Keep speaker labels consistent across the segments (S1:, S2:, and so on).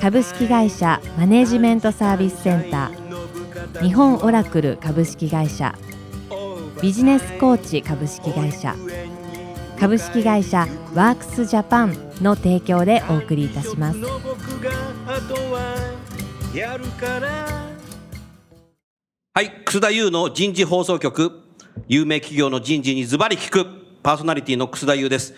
S1: 株式会社マネジメントサービスセンター。日本オラクル株式会社。ビジネスコーチ株式会社。株式会社ワークスジャパンの提供でお送りいたします。
S2: はい楠田優の人事放送局。有名企業の人事にズバリ聞く。パーソナリティの楠田優です。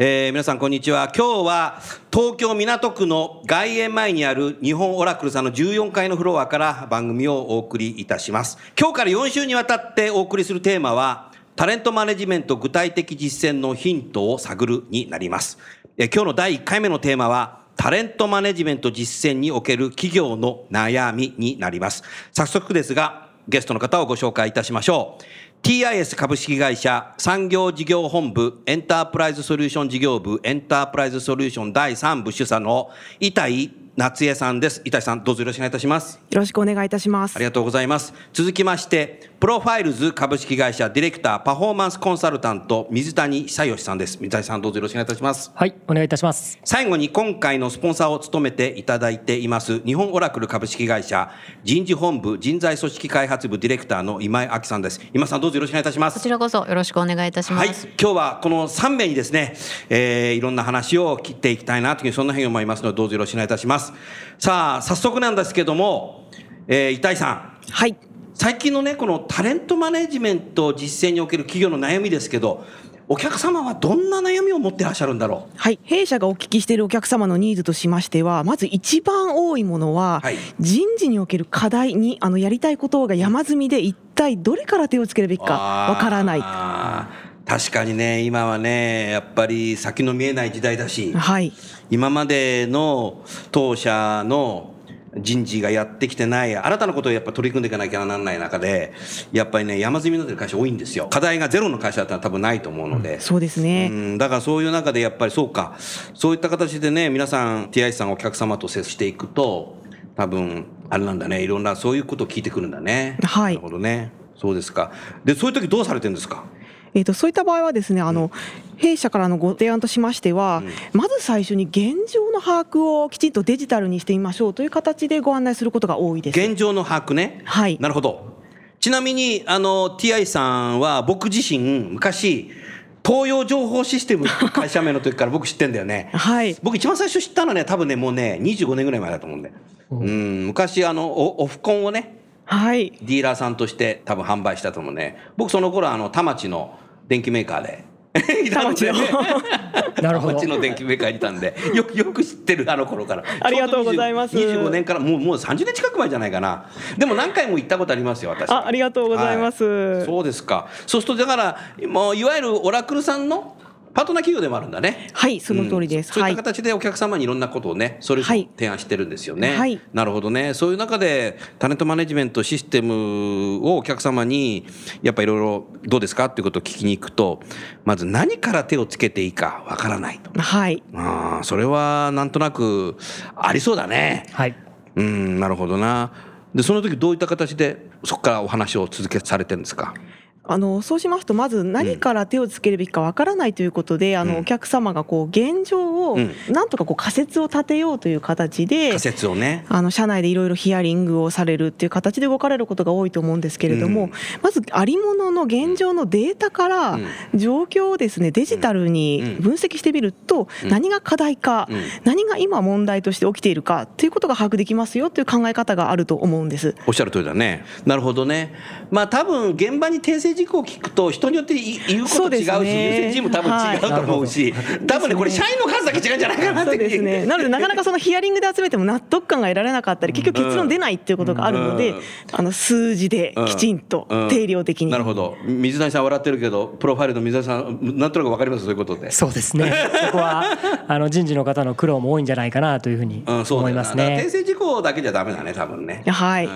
S2: えー、皆さんこんにちは。今日は東京港区の外苑前にある日本オラクルさんの14階のフロアから番組をお送りいたします。今日から4週にわたってお送りするテーマは、タレントマネジメント具体的実践のヒントを探るになります。えー、今日の第1回目のテーマは、タレントマネジメント実践における企業の悩みになります。早速ですが、ゲストの方をご紹介いたしましょう。TIS 株式会社産業事業本部エンタープライズソリューション事業部エンタープライズソリューション第3部主査の板井夏江さんです。板井さん、どうぞよろしくお願いいたします。
S3: よろしくお願いいたします。
S2: ありがとうございます。続きまして、プロファイルズ株式会社ディレクターパフォーマンスコンサルタント水谷久義さんです。水谷さん、どうぞよろしくお願いいたします。
S4: はい、お願いいたします。
S2: 最後に今回のスポンサーを務めていただいています、日本オラクル株式会社人事本部人材組織開発部ディレクターの今井明さんです。今さん、どうぞよろしくお願いいたします。
S5: こちらこそよろしくお願いいたします。はい、
S2: 今日はこの3名にですね、えー、いろんな話を切っていきたいなというそんなふうに思いますので、どうぞよろしくお願いいたします。さああ早速なんですけども、えー、板井さん。
S3: はい。
S2: 最近のねこのタレントマネジメント実践における企業の悩みですけどお客様はどんな悩みを持ってらっしゃるんだろ
S3: う？はい。弊社がお聞きしているお客様のニーズとしましてはまず一番多いものは、はい、人事における課題にあのやりたいことが山積みで一体どれから手をつけるべきかわからない
S2: 確かにね今はねやっぱり先の見えない時代だし、
S3: はい、
S2: 今までの当社の人事がやってきてない新たなことをやっぱ取り組んでいかなきゃならない中でやっぱりね山積みになってる会社多いんですよ。課題がゼロの会社だったら多分ないと思うので、うん、
S3: そうですね、
S2: うん、だからそういう中でやっぱりそうか。そういった形でね皆さん TI さんお客様と接していくと多分あれなんだね。いろんなそういうことを聞いてくるんだね。
S3: はい。
S2: なるほどね。そうですか。でそういう時どうされてるんですか？
S3: えーと、そういった場合はですねあの、うん、弊社からのご提案としましては、うん、まず最初に現状の把握をきちんとデジタルにしてみましょうという形でご案内することが多いです。
S2: 現状の把握ね。
S3: はい。
S2: なるほど。ちなみにあの TI さんは僕自身昔東洋情報システム会社名の時から僕知ってんだよね。
S3: はい。
S2: 僕一番最初知ったのはね多分ねもうね25年ぐらい前だと思うんで、うん、昔あのオフコンをね
S3: はい、
S2: ディーラーさんとして多分販売したと思うね。僕その頃あの田町の電機メーカーで。
S3: 田町の。
S2: なるほど。田町の電機メーカーにいたんで。よくよく知ってるあの頃から。
S3: ありがとうございます。
S2: 25年からもうもう30年近く前じゃないかな。でも何回も行ったことありますよ私。
S3: あありがとうございます、
S2: はい、そうですか。そうするとだからもういわゆるオラクルさんのパートナー企業でもあるんだね。
S3: はい、その通りです。
S2: うん、そういった形でお客様にいろんなことをね、それぞれ提案してるんですよね。
S3: はい。
S2: なるほどね。そういう中でタレントマネジメントシステムをお客様にやっぱいろいろどうですかっていうことを聞きに行くと、まず何から手をつけていいかわからないと。
S3: はい。
S2: ああ、それはなんとなくありそうだね。
S4: はい。
S2: うん、なるほどな。でその時どういった形でそこからお話を続けされてるんですか？
S3: あのそうしますとまず何から手をつけるべきかわからないということで、うん、あのお客様がこう現状をなんとかこう仮説を立てようという形で、
S2: 仮説をね
S3: あの社内でいろいろヒアリングをされるっていう形で動かれることが多いと思うんですけれども、うん、まずありものの現状のデータから状況をですねデジタルに分析してみると何が課題か、何が今問題として起きているかということが把握できますよという考え方があると思うんです。
S2: おっしゃる通りだね。なるほどね。まあ多分現場に訂正事項を聞くと人によって言うこと違うし優先事務多分違うと思うし、多分ねこれ社員の数だけ違うんじゃないかなって
S3: そうですね。なのでなかなかそのヒアリングで集めても納得感が得られなかったり、結局結論出ないっていうことがあるので
S2: うん、
S3: あの数字できちんと
S2: うん
S3: 定量的に。
S2: なるほど水谷さん笑ってるけどプロファイルの水谷さんなんとなく分かりますそういうことで。
S4: そうですね。そこはあの人事の方の苦労も多いんじゃないかなというふうに
S2: うん、そう
S4: 思いますね
S2: 訂。正事項だけじゃダメだね多分ね。
S3: はい
S2: う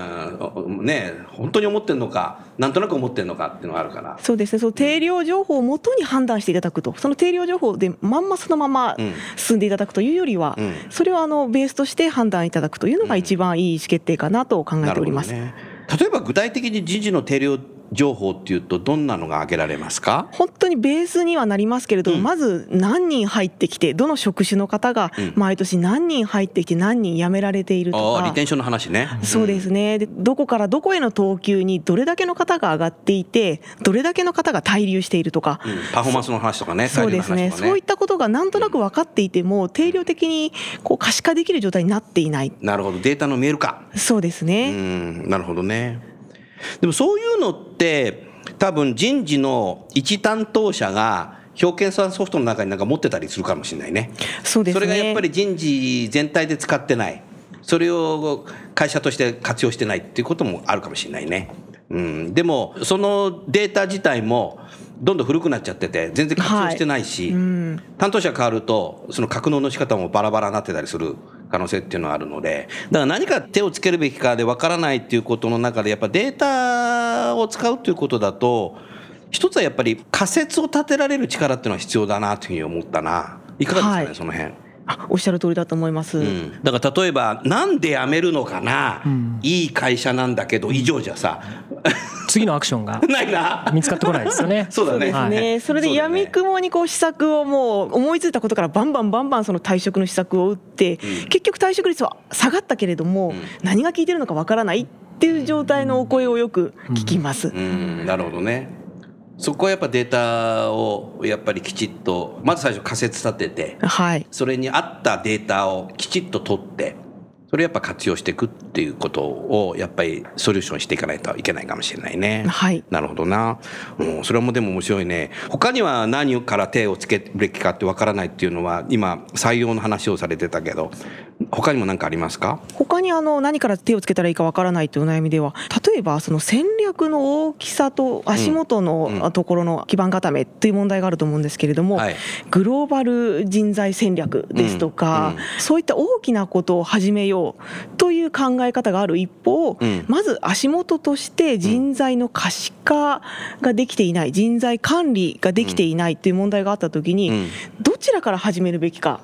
S2: んね本当に思ってんのかなんとなく思ってんのかっていうのがあるから。
S3: そうですね。その定量情報をもとに判断していただくと、その定量情報でまんまそのまま
S2: うん
S3: 進んでいただくというよりは、
S2: うん
S3: それをあのベースとして判断いただくというのが一番いい意思決定かなと考えております。
S2: なるほどね例えば具体的に人事の定量情報っていうとどんなのが挙げられますか？
S3: 本当にベースにはなりますけれども、
S2: うん。
S3: まず何人入ってきてどの職種の方が
S2: うん。
S3: 毎年何人入ってきて何人辞められているとか、
S2: リテンションの話ね。
S3: そうですね。でどこからどこへの等級にどれだけの方が上がっていてどれだけの方が滞留しているとか、
S2: うん。パフォーマンスの話とかね、
S3: そうですね。
S2: 体力の話とか
S3: そういったことがなんとなく分かっていても定量的にこう可視化できる状態になっていない。
S2: なるほど、データの見えるか。
S3: そうです
S2: う
S3: ね、
S2: ん、なるほどね。でもそういうのって、多分人事の一担当者が、表計算ソフトの中になんか持ってたりするかもしれないね。
S3: そうですね
S2: それがやっぱり人事全体で使ってない。それを会社として活用してないっていうこともあるかもしれないね。うん、でも、そのデータ自体も、どんどん古くなっちゃってて、全然活用してないし、
S3: うん
S2: 担当者変わると、その格納の仕方もバラバラになってたりする可能性っていうのはあるので、だから何か手をつけるべきかでわからないっていうことの中で、やっぱデータを使うということだと、一つはやっぱり仮説を立てられる力っていうのは必要だなというふうに思ったな。いかがですかね、
S3: はい
S2: その辺。
S3: あおっしゃる通りだと思います、
S2: うん、だから例えば、なんで辞めるのかな、
S4: ん。
S2: いい会社なんだけど、以上じゃさ、
S4: 次のアクションが
S2: ないな。
S4: 見つかってこないですよね。
S2: そうだね。
S3: ですね、それでやみくもにこう施策をもう思いついたことからバンバンバンバンその退職の施策を打って、
S2: うん。
S3: 結局退職率は下がったけれども、
S2: うん。
S3: 何が効いてるのかわからないっていう状態のお声をよく聞きます。
S2: うん、なるほどね。そこはやっぱデータをやっぱりきちっと、まず最初仮説立てて、
S3: はい。
S2: それに合ったデータをきちっと取って、それをやっぱ活用していくっていうことをやっぱりソリューションしていかないといけないかもしれないね。
S3: はい
S2: なるほどな。うん、それもでも面白いね。他には何から手をつけるべきかってわからないっていうのは今採用の話をされてたけど、他にも何かありますか？
S3: 他にあの何から手をつけたらいいかわからないというお悩みでは例えばその戦略の大きさと足元
S2: うん
S3: のところの基盤固めっていう問題があると思うんですけれども、
S2: はい
S3: グローバル人材戦略ですとか、
S2: うん
S3: そういった大きなことを始めようという考え方がある一方、
S2: うん。
S3: まず足元として人材の可視化ができていない人材管理ができていないという問題があった時に、
S2: うん。
S3: どちらから始めるべきか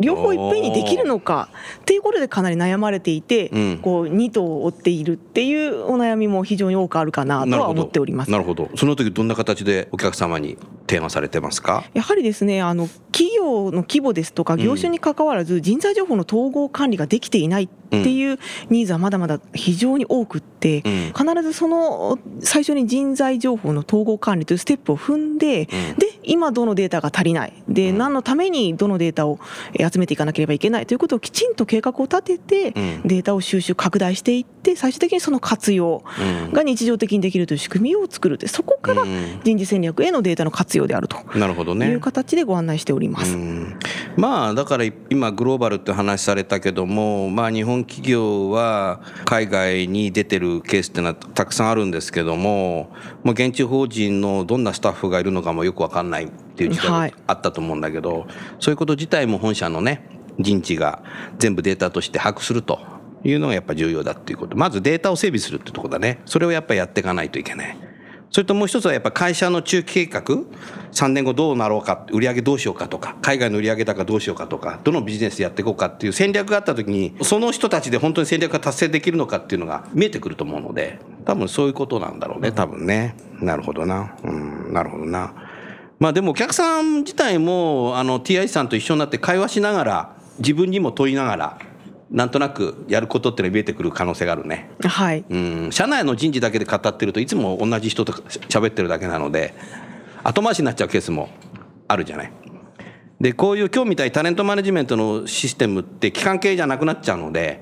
S3: 両方いっぺんにできるのかっていうことでかなり悩まれていて、
S2: うん
S3: こう二頭を追っているっていうお悩みも非常に多くあるかなとは思っております。
S2: なるほど。その時どんな形でお客様に提案されてますか？
S3: やはりですねあの企業の規模ですとか業種に関わらず人材情報の統合管理ができていないっていうニーズはまだまだ非常に多くって、
S2: うん。
S3: 必ずその最初に人材情報の統合管理というステップを踏んで、
S2: うん。
S3: で今どのデータが足りない。で、
S2: うん。
S3: 何のためにどのデータをえー集めていかなければいけないということをきちんと計画を立てて、
S2: うん。
S3: データを収集拡大していって最終的にその活用
S2: うん。
S3: が日常的にできるという仕組みを作るでそこから
S2: うん。
S3: 人事戦略へのデータの活用であるという。形でご案内しております。
S2: うん。まあだから今グローバルって話されたけどもまあ日本企業は海外に出てるケースっていうのはたくさんあるんですけどももう現地法人のどんなスタッフがいるのかもよくわかんないっていう時代
S3: はい。
S2: があったと思うんだけど、そういうこと自体も本社のね人事が全部データとして把握するというのがやっぱ重要だっていうこと。まずデータを整備するってところだね。それをやっぱりやっていかないといけない。それともう一つはやっぱ会社の中期計画3年後どうなろうか売上どうしようかとか海外の売上高どうしようかとかどのビジネスやっていこうかっていう戦略があった時にその人たちで本当に戦略が達成できるのかっていうのが見えてくると思うので多分そういうことなんだろうね多分ね。なるほどな。うんなるほどな。まあでもお客さん自体もあの TI さんと一緒になって会話しながら自分にも問いながらなんとなくやることっていうのが見えてくる可能性があるね。
S3: はい
S2: うん、社内の人事だけで語ってるといつも同じ人と喋ってるだけなので後回しになっちゃうケースもあるじゃない。でこういう今日みたいにタレントマネジメントのシステムって期間系じゃなくなっちゃうので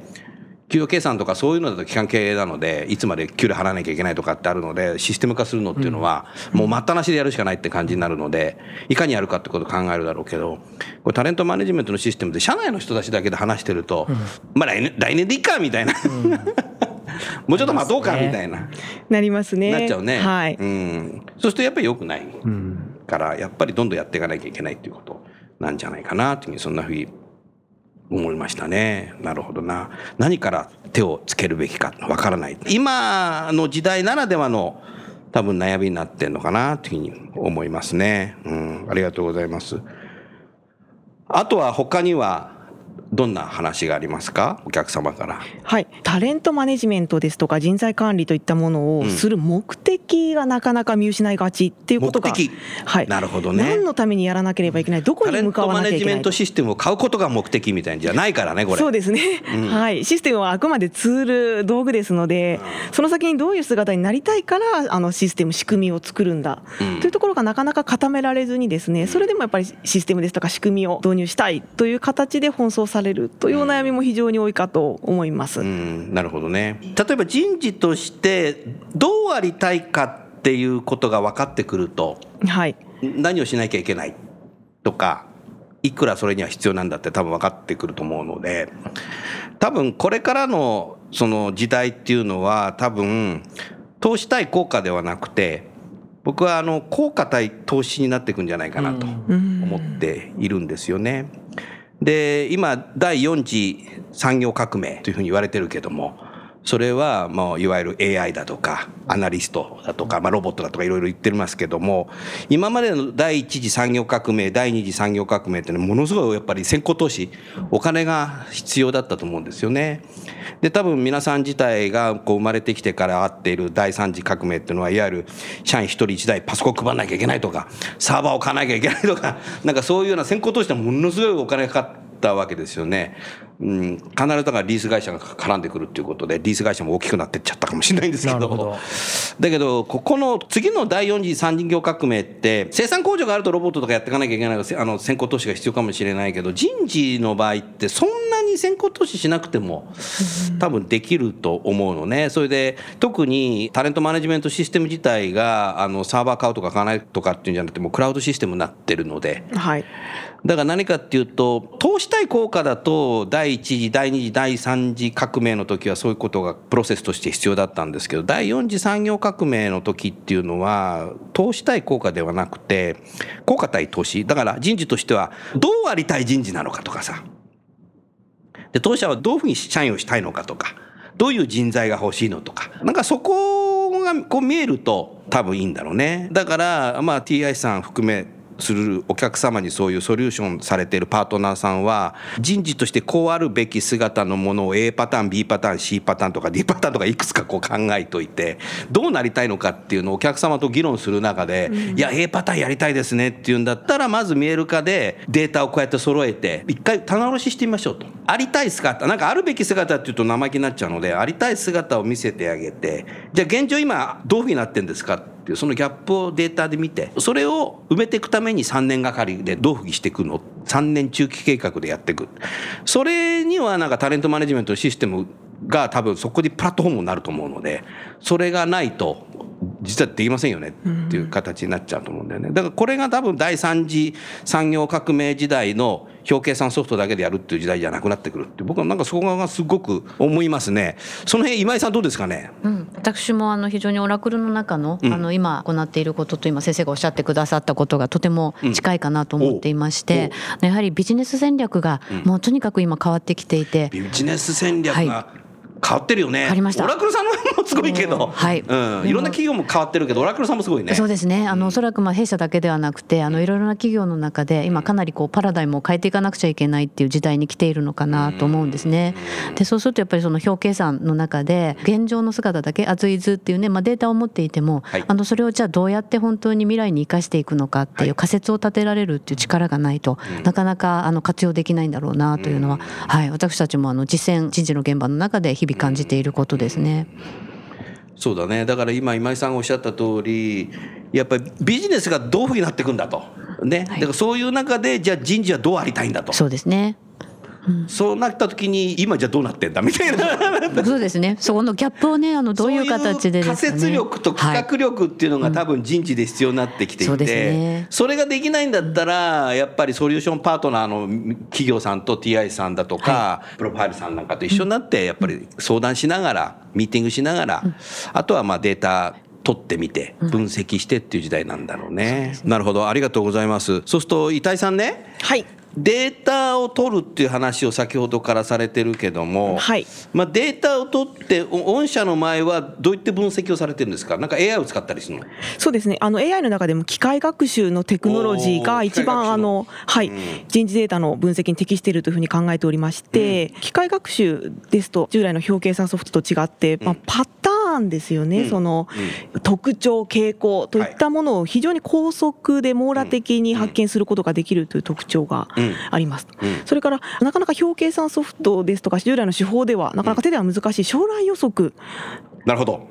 S2: 給与計算とかそういうのだと期間系なのでいつまで給料払わなきゃいけないとかってあるのでシステム化するのっていうのはもう待ったなしでやるしかないって感じになるのでいかにやるかってことを考えるだろうけどこれタレントマネジメントのシステムで社内の人たちだけで話してると、まあ来年来年でいいかみたいな、もうちょっと待とうかみたいな、
S3: なりますね。
S2: なっちゃうね、
S3: はい。
S2: うん、そうするとやっぱり良くないからやっぱりどんどんやっていかなきゃいけないっていうことなんじゃないかなっていうふうにそんなふうに思いましたね。なるほどな。何から手をつけるべきかわからない。今の時代ならではの多分悩みになってんのかなというふうに思いますね。うん、ありがとうございます。あとは他にはどんな話がありますか？お客様から。
S3: はい、タレントマネジメントですとか人材管理といったものをする目的がなかなか見失いがちっていうことが、
S2: 目的。
S3: はい、
S2: なるほどね。
S3: 何のためにやらなければいけない？どこに向かわなきゃいけない
S2: ジメントシステムを買うことが目的みたいじゃないからね、これ。
S3: そうですね、はい、システムはあくまでツール道具ですので、その先にどういう姿になりたいからあのシステム仕組みを作るんだ、
S2: うん。
S3: というところがなかなか固められずにですねそれでもやっぱりシステムですとか仕組みを導入したいという形で奔走されるというお悩みも非常に多いかと思います。
S2: うん、なるほどね。例えば人事としてどうありたいかっていうことが分かってくると
S3: はい
S2: 何をしなきゃいけない？とかいくらそれには必要なんだって多分分かってくると思うので多分これからのその時代っていうのは多分投資対効果ではなくて僕はあの効果対投資になっていくんじゃないかなと思っているんですよね。で今第4次産業革命というふうに言われてるけどもそれはもういわゆる AI だとかアナリストだとか、まあ、ロボットだとかいろいろ言ってますけども今までの第一次産業革命第二次産業革命っていうのはものすごいやっぱり先行投資お金が必要だったと思うんですよね。で多分皆さん自体がこう生まれてきてから会っている第三次革命っていうのはいわゆる社員一人一台パソコン配らなきゃいけないとかサーバーを買わなきゃいけないとかなんかそういうような先行投資でものすごいお金がかかったわけですよね。うん、必ずだからリース会社が絡んでくるっていうことでリース会社も大きくなってっちゃったかもしれないんですけど
S4: ど
S2: だけどここの次の第4次産業革命って生産工場があるとロボットとかやっていかなきゃいけないあの先行投資が必要かもしれないけど人事の場合ってそんなに先行投資しなくても多分できると思うのね。それで特にタレントマネジメントシステム自体があのサーバー買うとか買わないとかっていうんじゃなくてもうクラウドシステムになってるので。
S3: はい。
S2: だから何かっていうと投資対効果だと第一次第二次第三次革命の時はそういうことがプロセスとして必要だったんですけど第四次産業革命の時っていうのは投資対効果ではなくて効果対投資。だから人事としてはどうありたい人事なのかとかさで当社はどういうふうに社員をしたいのかとかどういう人材が欲しいのとかなんかそこがこう見えると多分いいんだろうね。だからまあ TI さん含めするお客様にそういうソリューションされているパートナーさんは人事としてこうあるべき姿のものを A パターン B パターン C パターンとか D パターンとかいくつかこう考えといてどうなりたいのかっていうのをお客様と議論する中で、いや A パターンやりたいですねっていうんだったらまず見える化でデータをこうやって揃えて一回棚卸ししてみましょうと。ありたい姿なんかあるべき姿っていうと生意気になっちゃうのでありたい姿を見せてあげてじゃあ現状今どういうふうになってるんですかっていうそのギャップをデータで見てそれを埋めていくために3年がかりでどういうふぎしていくの。3年中期計画でやっていく。それにはなんかタレントマネジメントのシステムが多分そこでプラットフォームになると思うのでそれがないと実はできませんよねっていう形になっちゃうと思うんだよね。だからこれが多分第三次産業革命時代の表計算ソフトだけでやるっていう時代じゃなくなってくるって僕はなんかそこがすごく思いますね。その辺今井さんどうですかね？
S5: うん、私もあの非常にオラクルの中の,、あの今行っていることと今先生がおっしゃってくださったことがとても近いかなと思っていまして、やはりビジネス戦略がもうとにかく今変わってきていて、
S2: ビジネス戦略が変わってるよね。
S5: 変わりました。
S2: オラクルさんのもすごいけど、
S5: はい。
S2: うん、いろんな企業も変わってるけど、オラクルさんもすごいね。
S5: そうですね。あのおそらくまあ弊社だけではなくてあのいろいろな企業の中で今かなりこうパラダイムを変えていかなくちゃいけないっていう時代に来ているのかなと思うんですね。でそうするとやっぱりその表計算の中で現状の姿だけアズイズっていうね、まあ、データを持っていても、
S2: はい。
S5: あのそれをじゃあどうやって本当に未来に生かしていくのかっていう仮説を立てられるっていう力がないと、なかなかあの活用できないんだろうなというのは、はい、私たちもあの実践人事の現場の中で日々感じていることですね。
S2: そうだね。だから今今井さんがおっしゃった通り、やっぱりビジネスがどういうふうになっていくんだと。ね。だからそういう中でじゃあ人事はどうありたいんだと。
S5: そうですね
S2: そうなった時に今じゃどうなってんだみたいな。
S5: そうですね。そこのギャップをね、あのどういう形でですかね。
S2: そういう仮説力と企画力っていうのが多分人事で必要になってきていて、
S5: そうですね。
S2: それができないんだったらやっぱりソリューションパートナーの企業さんと TI さんだとか、プロファイルさんなんかと一緒になってやっぱり相談しながらミーティングしながら、あとはまあデータ取ってみて分析してっていう時代なんだろうね。なるほど。ありがとうございます。そうすると遺体さんね。
S3: はい
S2: データを取るっていう話を先ほどからされてるけども、
S3: はい。
S2: まあ、データを取ってお御社の前はどういって分析をされてるんですか？なんか AI を使ったりするの？
S3: そうですね。あの AI の中でも機械学習のテクノロジーが一番あの、はい。
S2: うん。
S3: 人事データの分析に適しているというふうに考えておりまして、機械学習ですと従来の表計算ソフトと違って、まあ、パターンですよね、
S2: うん。
S3: その、特徴傾向といったものを非常に高速で網羅的に発見することができるという特徴が
S2: うん。
S3: あります。
S2: うん。
S3: それからなかなか表計算ソフトですとか従来の手法ではなかなか手では難しい将来予測。
S2: なるほど。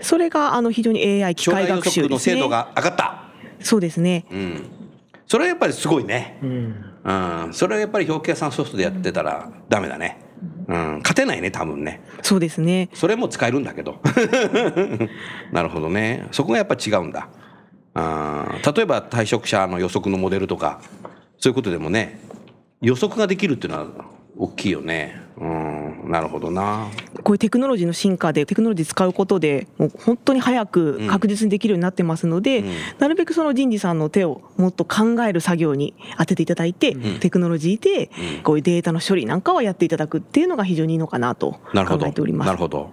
S3: それがあの非常に AI 機械学習。
S2: 測の
S3: ですね
S2: 精度が上がった、
S3: そうですね。
S2: うん、それはやっぱりすごいね、
S4: うん。
S2: うん、それはやっぱり表計算ソフトでやってたらダメだね、うん、勝てないね多分ね。
S3: そうですね。
S2: それも使えるんだけど。なるほどね。そこがやっぱ違うんだ。あー。例えば退職者の予測のモデルとかそういうことでもね予測ができるっていうのは大きいよねうんなるほどな。
S3: こういうテクノロジーの進化でテクノロジー使うことでもう本当に早く確実にできるようになってますので、
S2: うん。
S3: なるべくその人事さんの手をもっと考える作業に当てていただいて、テクノロジーで
S2: うん。
S3: こういうデータの処理なんかはやっていただくっていうのが非常にいいのかなと考
S2: なるほど。
S3: えております。
S2: なるほど。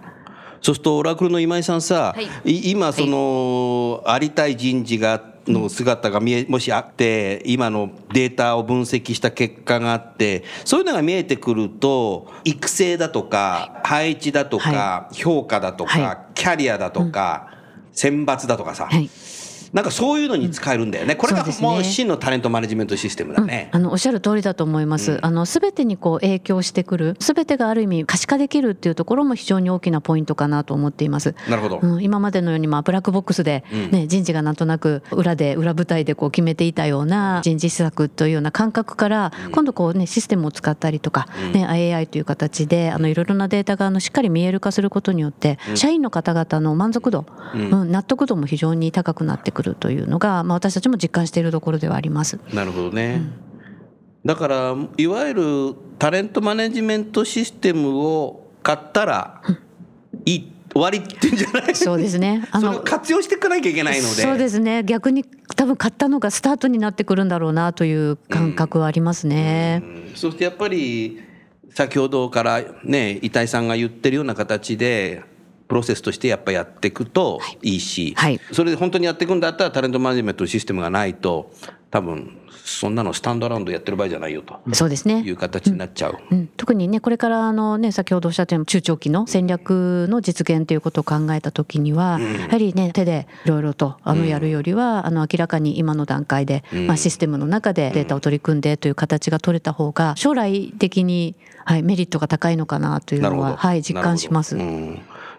S2: そうするとオラクルの今井さんさ、
S5: はい。
S2: い今その、ありたい人事がの姿が見えもしあって今のデータを分析した結果があってそういうのが見えてくると育成だとか、配置だとか、
S5: は
S2: 評価だとか、
S5: は
S2: キャリアだとか、選抜だとかさ、
S5: はい。
S2: なんかそういうのに使えるんだよね。これがもう真のタレントマネジメントシステムだね。
S5: あのおっしゃる通りだと思います。あのすべてにこう影響してくる、すべてがある意味可視化できるっていうところも非常に大きなポイントかなと思っています。
S2: なるほど、
S5: うん、今までのようにまあブラックボックスで、ね人事がなんとなく裏で裏舞台でこう決めていたような人事施策というような感覚から、今度こうねシステムを使ったりとか、ね AI という形であのいろいろなデータがあのしっかり見える化することによって、社員の方々の満足度、うん納得度も非常に高くなってくるというのが、まあ、私たちも実感しているところではあります。
S2: なるほどね、だからいわゆるタレントマネジメントシステムを買ったらいい終わりっていうんじゃない？
S5: そうですね。あ
S2: それを活用していかなきゃいけないので
S5: そうですね。逆に多分買ったのがスタートになってくるんだろうなという感覚はありますね。
S2: うんそしてやっぱり先ほどからね遺体さんが言ってるような形でプロセスとしてやっぱやっていくとい。いし、
S5: はい。
S2: それで本当にやっていくんだったらタレントマネジメントシステムがないと多分そんなのスタンドアラウンドやってる場合じゃないよと
S5: そうですね。
S2: いう形になっちゃう。
S5: うん、特にねこれからあの、ね、先ほどおっしゃったように中長期の戦略の実現ということを考えた時には、やはりね手でいろいろとあのやるよりは、あの明らかに今の段階で、まあ、システムの中でデータを取り組ん。でという形が取れた方が将来的に、はい、メリットが高いのかなというのは、はい、実感します。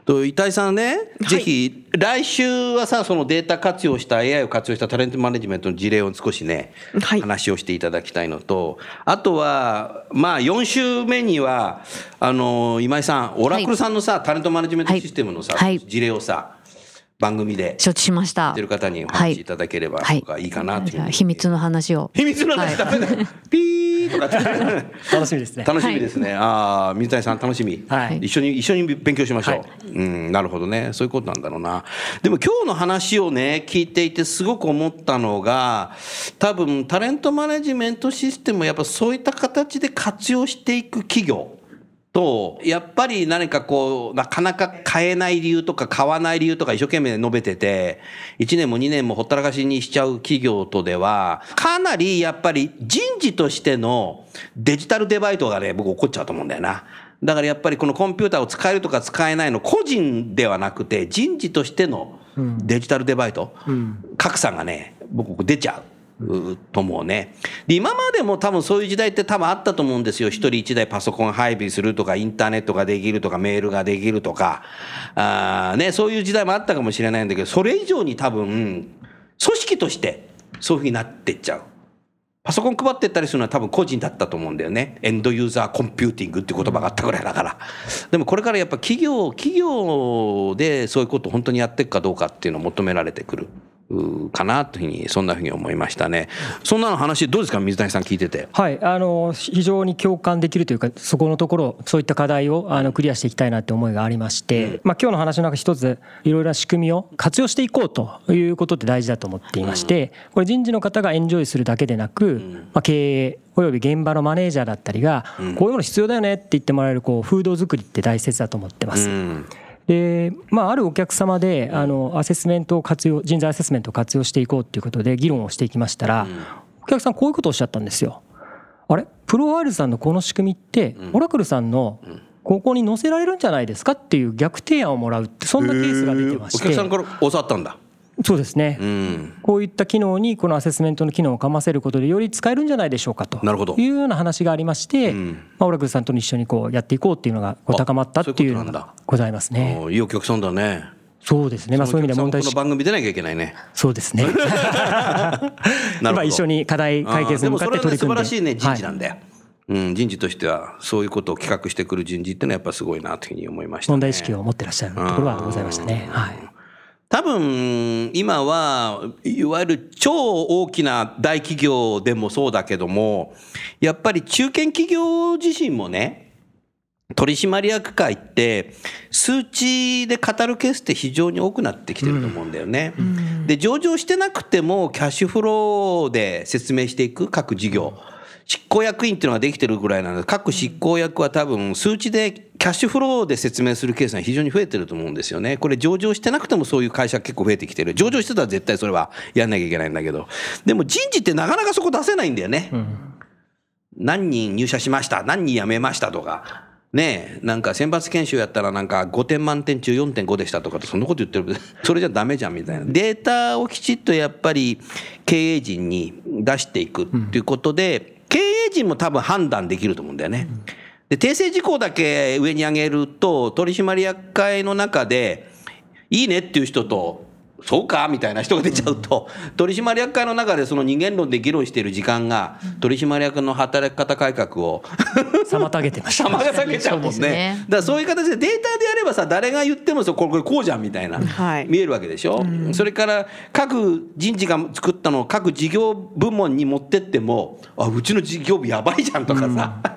S2: と遺体さんね、ぜひ来週はさそのデータ活用した AI を活用したタレントマネジメントの事例を少しね、
S3: はい。
S2: 話をしていただきたいのとあとはまあ4週目にはあの今井さんオラクルさんのさ、タレントマネジメントシステムのさ、
S5: はい。
S2: 事例をさ番組で
S5: 承知しました
S2: てる方にお
S5: はい
S2: 話しいただければ
S5: はい
S2: とかいいかなというふうに、
S5: 秘密の話を
S2: 秘密の話ダメだ、ピーとかって
S4: 楽しみですね。
S2: 楽しみですね。ああ、水谷さん楽しみ。
S4: はい
S2: 一緒に一緒に勉強しましょう。
S4: はい
S2: うん、なるほどね。そういうことなんだろうな。でも今日の話をね聞いていてすごく思ったのが、多分タレントマネジメントシステムをやっぱそういった形で活用していく企業。とやっぱり何かこうなかなか買えない理由とか買わない理由とか一生懸命述べてて1年も2年もほったらかしにしちゃう企業とではかなりやっぱり人事としてのデジタルデバイトがね僕起こっちゃうと思うんだよな。だからやっぱりこのコンピューターを使えるとか使えないの個人ではなくて人事としてのデジタルデバイト、格差がね僕出ちゃう。と思うねで今までも多分そういう時代って多分あったと思うんですよ一人一台パソコン配備するとかインターネットができるとかメールができるとかあ、ね、そういう時代もあったかもしれないんだけどそれ以上に多分組織としてそういうふうになってっちゃうパソコン配ってったりするのは多分個人だったと思うんだよね。エンドユーザーコンピューティングって言葉があったぐらいだから。でもこれからやっぱ企業、企業でそういうことを本当にやっていくかどうかっていうのを求められてくる。うかなというふうにそんなふうに思いましたね。そんなの話どうですか？水谷さん聞いてて。
S4: はい、あの非常に共感できるというかそこのところそういった課題をあのクリアしていきたいなって思いがありまして、まあ今日の話の中一ついろいろな仕組みを活用していこうということって大事だと思っていまして、これ人事の方がエンジョイするだけでなく、まあ経営および現場のマネージャーだったりがこういうもの必要だよねって言ってもらえるこう風土作りって大切だと思ってます。
S2: うん
S4: でまあ、あるお客様であのアセスメントを活用人材アセスメントを活用していこうっていうことで議論をしていきましたら、お客さんこういうことをおっしゃったんですよ。あれ？プロワイルズさんのこの仕組みって、オラクルさんのここに載せられるんじゃないですかっていう逆提案をもらうってそんなケースが出てまし
S2: お客さん
S4: て
S2: から教わったんだ。
S4: そうですね、
S2: うん。
S4: こういった機能にこのアセスメントの機能をかませることでより使えるんじゃないでしょうかと
S2: なるほど
S4: いうような話がありまして、
S2: ん
S4: まあ、オラクルさんと一緒にこうやっていこうっていうのがこう
S2: あ
S4: 高まったっていうのがございますね。
S2: おいいお客さんだね。
S4: そうですね、まあ、そういう意味では問題
S2: この番組出なきゃいけないね。
S4: そうですね。
S2: なるほど
S4: 今一緒に課題解決に向かって取り組んで。
S2: で素晴らしいね人事な
S4: はい
S2: んだよ。うん、人事としてはそういうことを企画してくる人事ってのはやっぱすごいなというふうに思いました、ね。
S4: 問題意識を持ってらっしゃるところはございましたね。はい。
S2: 多分今はいわゆる超大きな大企業でもそうだけどもやっぱり中堅企業自身もね取締役会って数値で語るケースって非常に多くなってきてると思うんだよね。で上場してなくてもキャッシュフローで説明していく各事業執行役員っていうのができてるぐらいなので各執行役は多分数値でキャッシュフローで説明するケースが非常に増えてると思うんですよね。これ上場してなくてもそういう会社結構増えてきてる。上場してたら絶対それはやんなきゃいけないんだけど。でも人事ってなかなかそこ出せないんだよね。何人入社しました？何人辞めましたとか。ねえ、なんか選抜研修やったらなんか5点満点中4.5でしたとかってそんなこと言ってる。それじゃダメじゃんみたいな。データをきちっとやっぱり経営陣に出していくっていうことで、経営陣も多分判断できると思うんだよね。で、訂正事項だけ上に上げると、取締役会の中で、いいねっていう人と、そうかみたいな人が出ちゃうと、取締役会の中でその二元論で議論している時間が、取締役の働き方改革を
S4: 妨げてました。
S2: 妨げちゃうもんね
S5: ね。
S2: だからそういう形でデータでやればさ、誰が言ってもそうこれこれこうじゃんみたいな、
S3: はい
S2: 見えるわけでしょ？それから各人事が作ったのを各事業部門に持ってっても、あ、うちの事業部やばいじゃんとかさ。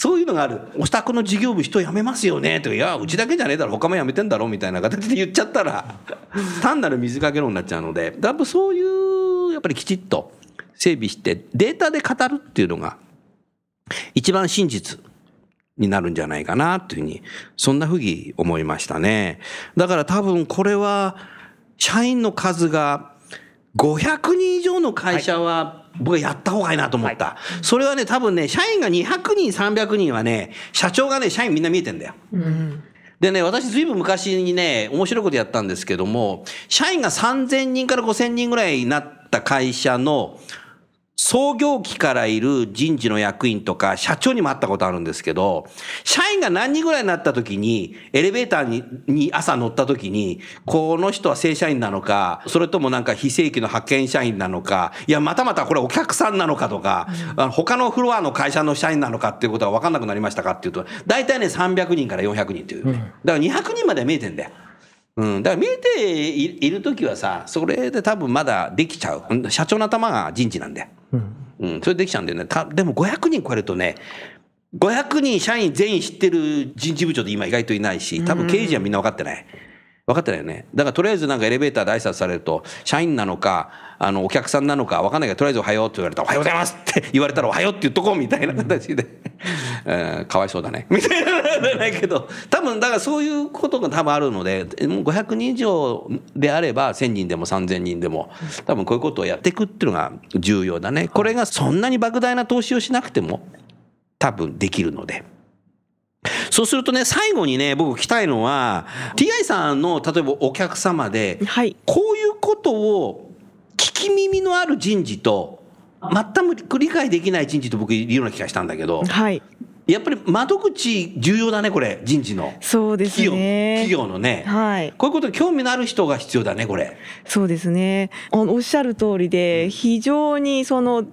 S2: そういうのがある。お宅の事業部人辞めますよね。とか、いや、うちだけじゃねえだろ、他も辞めてんだろ。みたいな形で言っちゃったら、単なる水かけ論になっちゃうので、やっぱそういう、やっぱりきちっと整備して、データで語るっていうのが、一番真実になるんじゃないかなというふうに、そんなふうに思いましたね。だから多分これは、社員の数が500人以上の会社は、僕はやった方がいいなと思った。それはね、多分ね、社員が200人、300人はね、社長がね、社員みんな見えてんだよ。でね、私ずいぶん昔にね、面白いことやったんですけども、社員が3000人から5000人ぐらいになった会社の創業期からいる人事の役員とか社長にも会ったことあるんですけど、社員が何人ぐらいになった時に、エレベーターにに朝乗った時に、この人は正社員なのか、それともなんか非正規の派遣社員なのか、いや、またまたこれお客さんなのかとか、あの他のフロアの会社の社員なのかっていうことが分かんなくなりましたかっていうと、大体ね、300人から400人っていうね。だから200人までは見えてんだよ。うん、だから見えていいる時はさ、それで多分まだできちゃう。うん社長の頭が人事なんだよ。うん、それできちゃうんだよね。たでも500人超えるとね、500人社員全員知ってる人事部長って今意外といないし、多分経営陣はみんな分かってない。分かってないよね。だからとりあえずなんかエレベーターで挨拶されると、社員なのか、あの、お客さんなのか分かんないけど、とりあえずおはようって言われたら、おはようございますって 言われたら、おはようって言っとこうみたいな形で、う んかわいそうだね。みたいな、ないけど、多分だからそういうことが多分あるので、もう500人以上であれば、1000人でも3000人でも、多分こういうことをやっていくっていうのが重要だね。これがそんなに莫大な投資をしなくても、多分できるので。そうするとね、最後にね、僕聞きたいのは、TI さんの例えばお客様で、
S3: はい。
S2: こういうことを聞き耳のある人事と、全く理解できない人事と僕いるような気がしたんだけど、
S3: はい
S2: やっぱり窓口重要だねこれ人事の。
S3: そうです
S2: 企業
S3: ね
S2: 企業のね、
S3: はい。
S2: こういうことに興味のある人が必要だねこれ。
S3: そうですね。おっしゃる通りで非常にその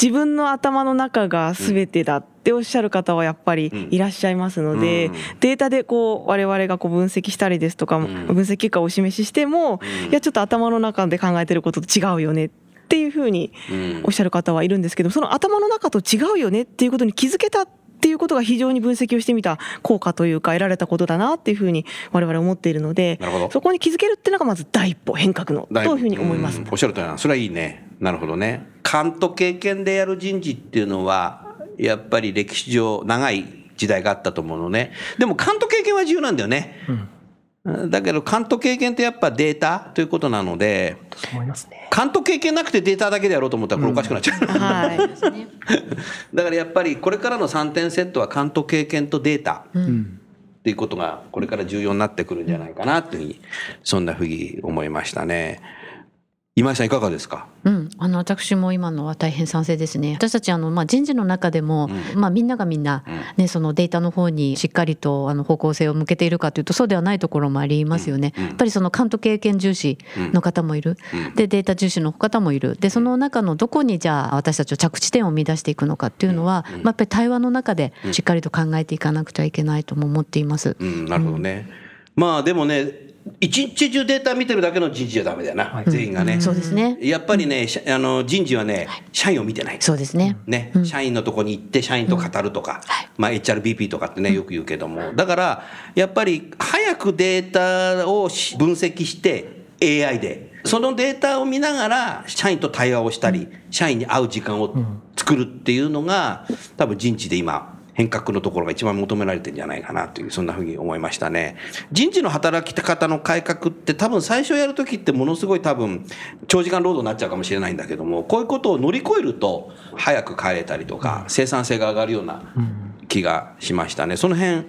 S3: 自分の頭の中が全てだっておっしゃる方はやっぱりいらっしゃいますので、
S2: うん。
S3: データでこう我々がこう分析したりですとか、
S2: ん。
S3: 分析結果をお示ししても、
S2: うん。
S3: いやちょっと頭の中で考えてることと違うよねっていうふうに
S2: うん。
S3: おっしゃる方はいるんですけどその頭の中と違うよねっていうことに気づけたっていうことが非常に分析をしてみた効果というか得られたことだなっていうふうに我々思っているのでそこに気づけるっていうのがまず第一歩変革のというふうに思います。
S2: ん。おっしゃる通りなそれはいいね。なるほどね。勘と経験でやる人事っていうのはやっぱり歴史上長い時代があったと思うのね。でも勘と経験は重要なんだよね、だけど勘と経験ってやっぱデータということなので
S4: そう思いますね。
S2: 勘と経験なくてデータだけでやろうと思ったらこれおかしくなっちゃう、
S3: はい、
S2: だからやっぱりこれからの3点セットは勘と経験とデータ。
S4: うん。
S2: っていうことがこれから重要になってくるんじゃないかなというふうにそんなふうに思いましたね今井さんいかがですか？
S5: うん、あの私も今のは大変賛成ですね。私たちあのまあ人事の中でも、まあみんながみんなねそのデータの方にしっかりとあの方向性を向けているかというとそうではないところもありますよね。やっぱりその監督経験重視の方もいる。でデータ重視の方もいる。でその中のどこにじゃあ私たちを着地点を見出していくのかっていうのは、まあやっぱり対話の中でしっかりと考えていかなくちゃいけないとも思っています。
S2: うん、なるほどね。まあでもね、一日中データ見てるだけの人事じゃダメだよな、全員がね。
S5: そうですね。
S2: やっぱりね、しあの人事はね、社員を見てない。
S5: そうですね。
S2: ね、社員のとこに行って社員と語るとか、まあ HRBP とかってねよく言うけども。だからやっぱり早くデータをし分析して AI で。そのデータを見ながら社員と対話をしたり社員に会う時間を作るっていうのが多分人事で今変革のところが一番求められてんじゃないかなというそんなふうに思いましたね。人事の働き方の改革って多分最初やる時ってものすごい多分長時間労働になっちゃうかもしれないんだけどもこういうことを乗り越えると早く帰れたりとか生産性が上がるような気がしましたね。その辺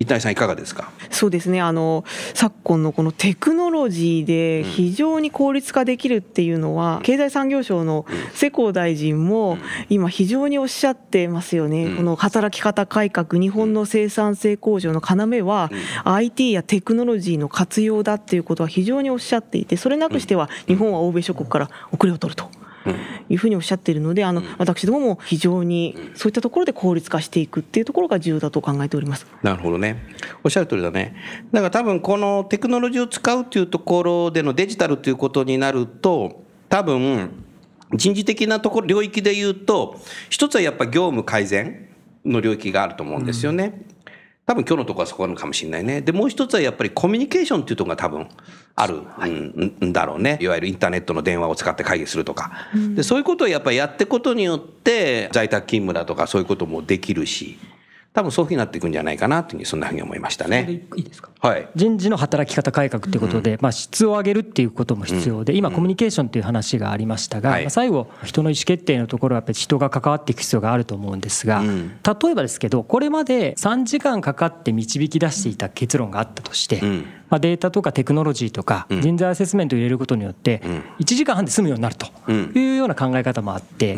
S2: 伊谷さんいかがですか？
S3: そうですね。あの昨今のこのテクノロジーで非常に効率化できるっていうのは、経済産業省の世耕大臣も今非常におっしゃってますよね、この働き方改革日本の生産性向上の要は、IT やテクノロジーの活用だっていうことは非常におっしゃっていてそれなくしては日本は欧米諸国から遅れを取ると。いうふうにおっしゃっているのであの私どもも非常にそういったところで効率化していくっていうところが重要だと考えております。
S2: なるほどね。おっしゃる通りだね。だから多分このテクノロジーを使うっていうところでのデジタルということになると、多分人事的なところ領域で言うと、一つはやっぱ業務改善の領域があると思うんですよね。多分今日のところはそこなのかもしれないね。で、もう一つはやっぱりコミュニケーションっていうところが多分あるんんだろうね。いわゆるインターネットの電話を使って会議するとか。で、そういうことをやっぱりやっていくことによって、在宅勤務だとかそういうこともできるし、多分そういうふうになっていくんじゃないかなというふうにそんなふうに思いましたね。
S4: いいですか？
S2: はい。
S4: 人事の働き方改革ということで、まあ、質を上げるっていうことも必要で、今、コミュニケーションという話がありましたが、最後、人の意思決定のところはやっぱり人が関わっていく必要があると思うんですが、
S2: ん。
S4: 例えばですけど、これまで3時間かかって導き出していた結論があったとして、
S2: ん。
S4: まあ、データとかテクノロジーとか人材アセスメントを入れることによって、1時間半で済むようになるというような考え方もあって、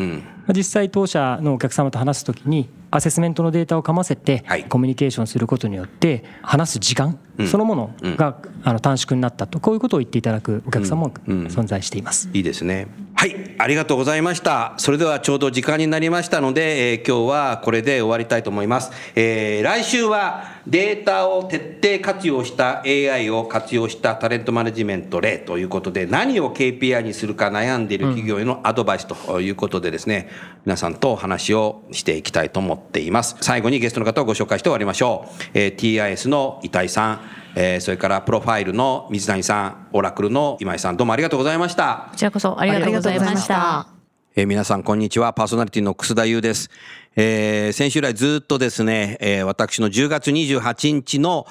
S4: 実際、当社のお客様と話すときに、アセスメントのデータをかませて
S2: はい、
S4: コミュニケーションすることによって、話す時間そのものがあの短縮になったと、こういうことを言っていただくお客様も存在しています。
S2: いいですね。はい、ありがとうございました。それではちょうど時間になりましたので、えー今日はこれで終わりたいと思います。えー来週はデータを徹底活用した AI を活用したタレントマネジメント例ということで、何を KPI にするか悩んでいる企業へのアドバイスということでですね、皆さんとお話をしていきたいと思っています。最後にゲストの方をご紹介して終わりましょう。えー TIS の伊井さん、えーそれからプロファイルの水谷さん、オラクルの今井さん、どうもありがとうございました。
S5: こちらこそありがとうございまし
S3: た。
S2: えー皆さん、こんにちは。パーソナリティの楠田優です。えー先週来ずっとですね、えー私の10月28日の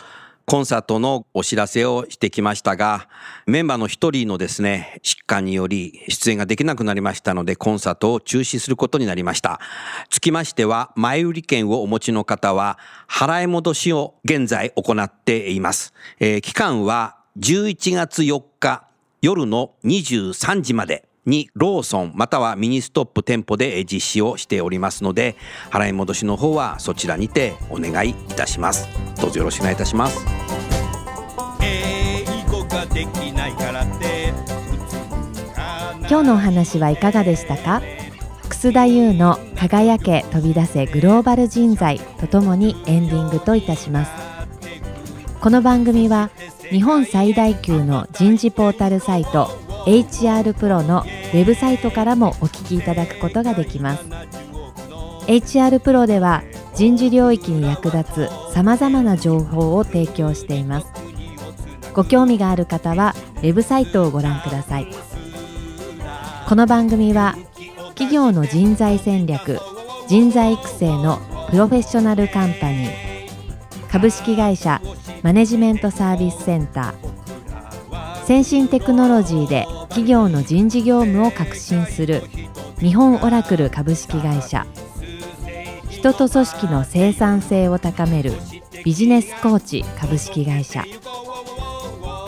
S2: コンサートのお知らせをしてきましたが、メンバーの一人のですね、疾患により出演ができなくなりましたので、コンサートを中止することになりました。つきましては、前売り券をお持ちの方は、払い戻しを現在行っています。えー期間は11月4日夜の23時まで。にローソンまたはミニストップ店舗で実施をしておりますので払い戻しの方はそちらにてお願いいたします。どうぞよろしくお願いいたします。
S1: 今日のお話はいかがでしたか？楠田優の輝け飛び出せグローバル人材とともにエンディングといたします。この番組は日本最大級の人事ポータルサイト HR プロのウェブサイトからもお聞きいただくことができます。HR プロでは人事領域に役立つさまざまな情報を提供しています。ご興味がある方はウェブサイトをご覧ください。この番組は企業の人材戦略人材育成のプロフェッショナルカンパニー株式会社マネジメントサービスセンター先進テクノロジーで企業の人事業務を革新する日本オラクル株式会社。人と組織の生産性を高めるビジネスコーチ株式会社。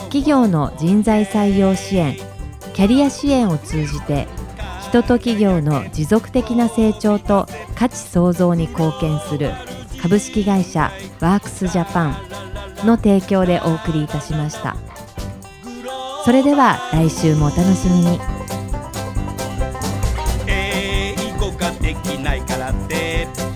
S1: 企業の人材採用支援キャリア支援を通じて人と企業の持続的な成長と価値創造に貢献する株式会社ワークスジャパンの提供でお送りいたしました。それでは来週もお楽しみに。
S6: 英語ができないからって。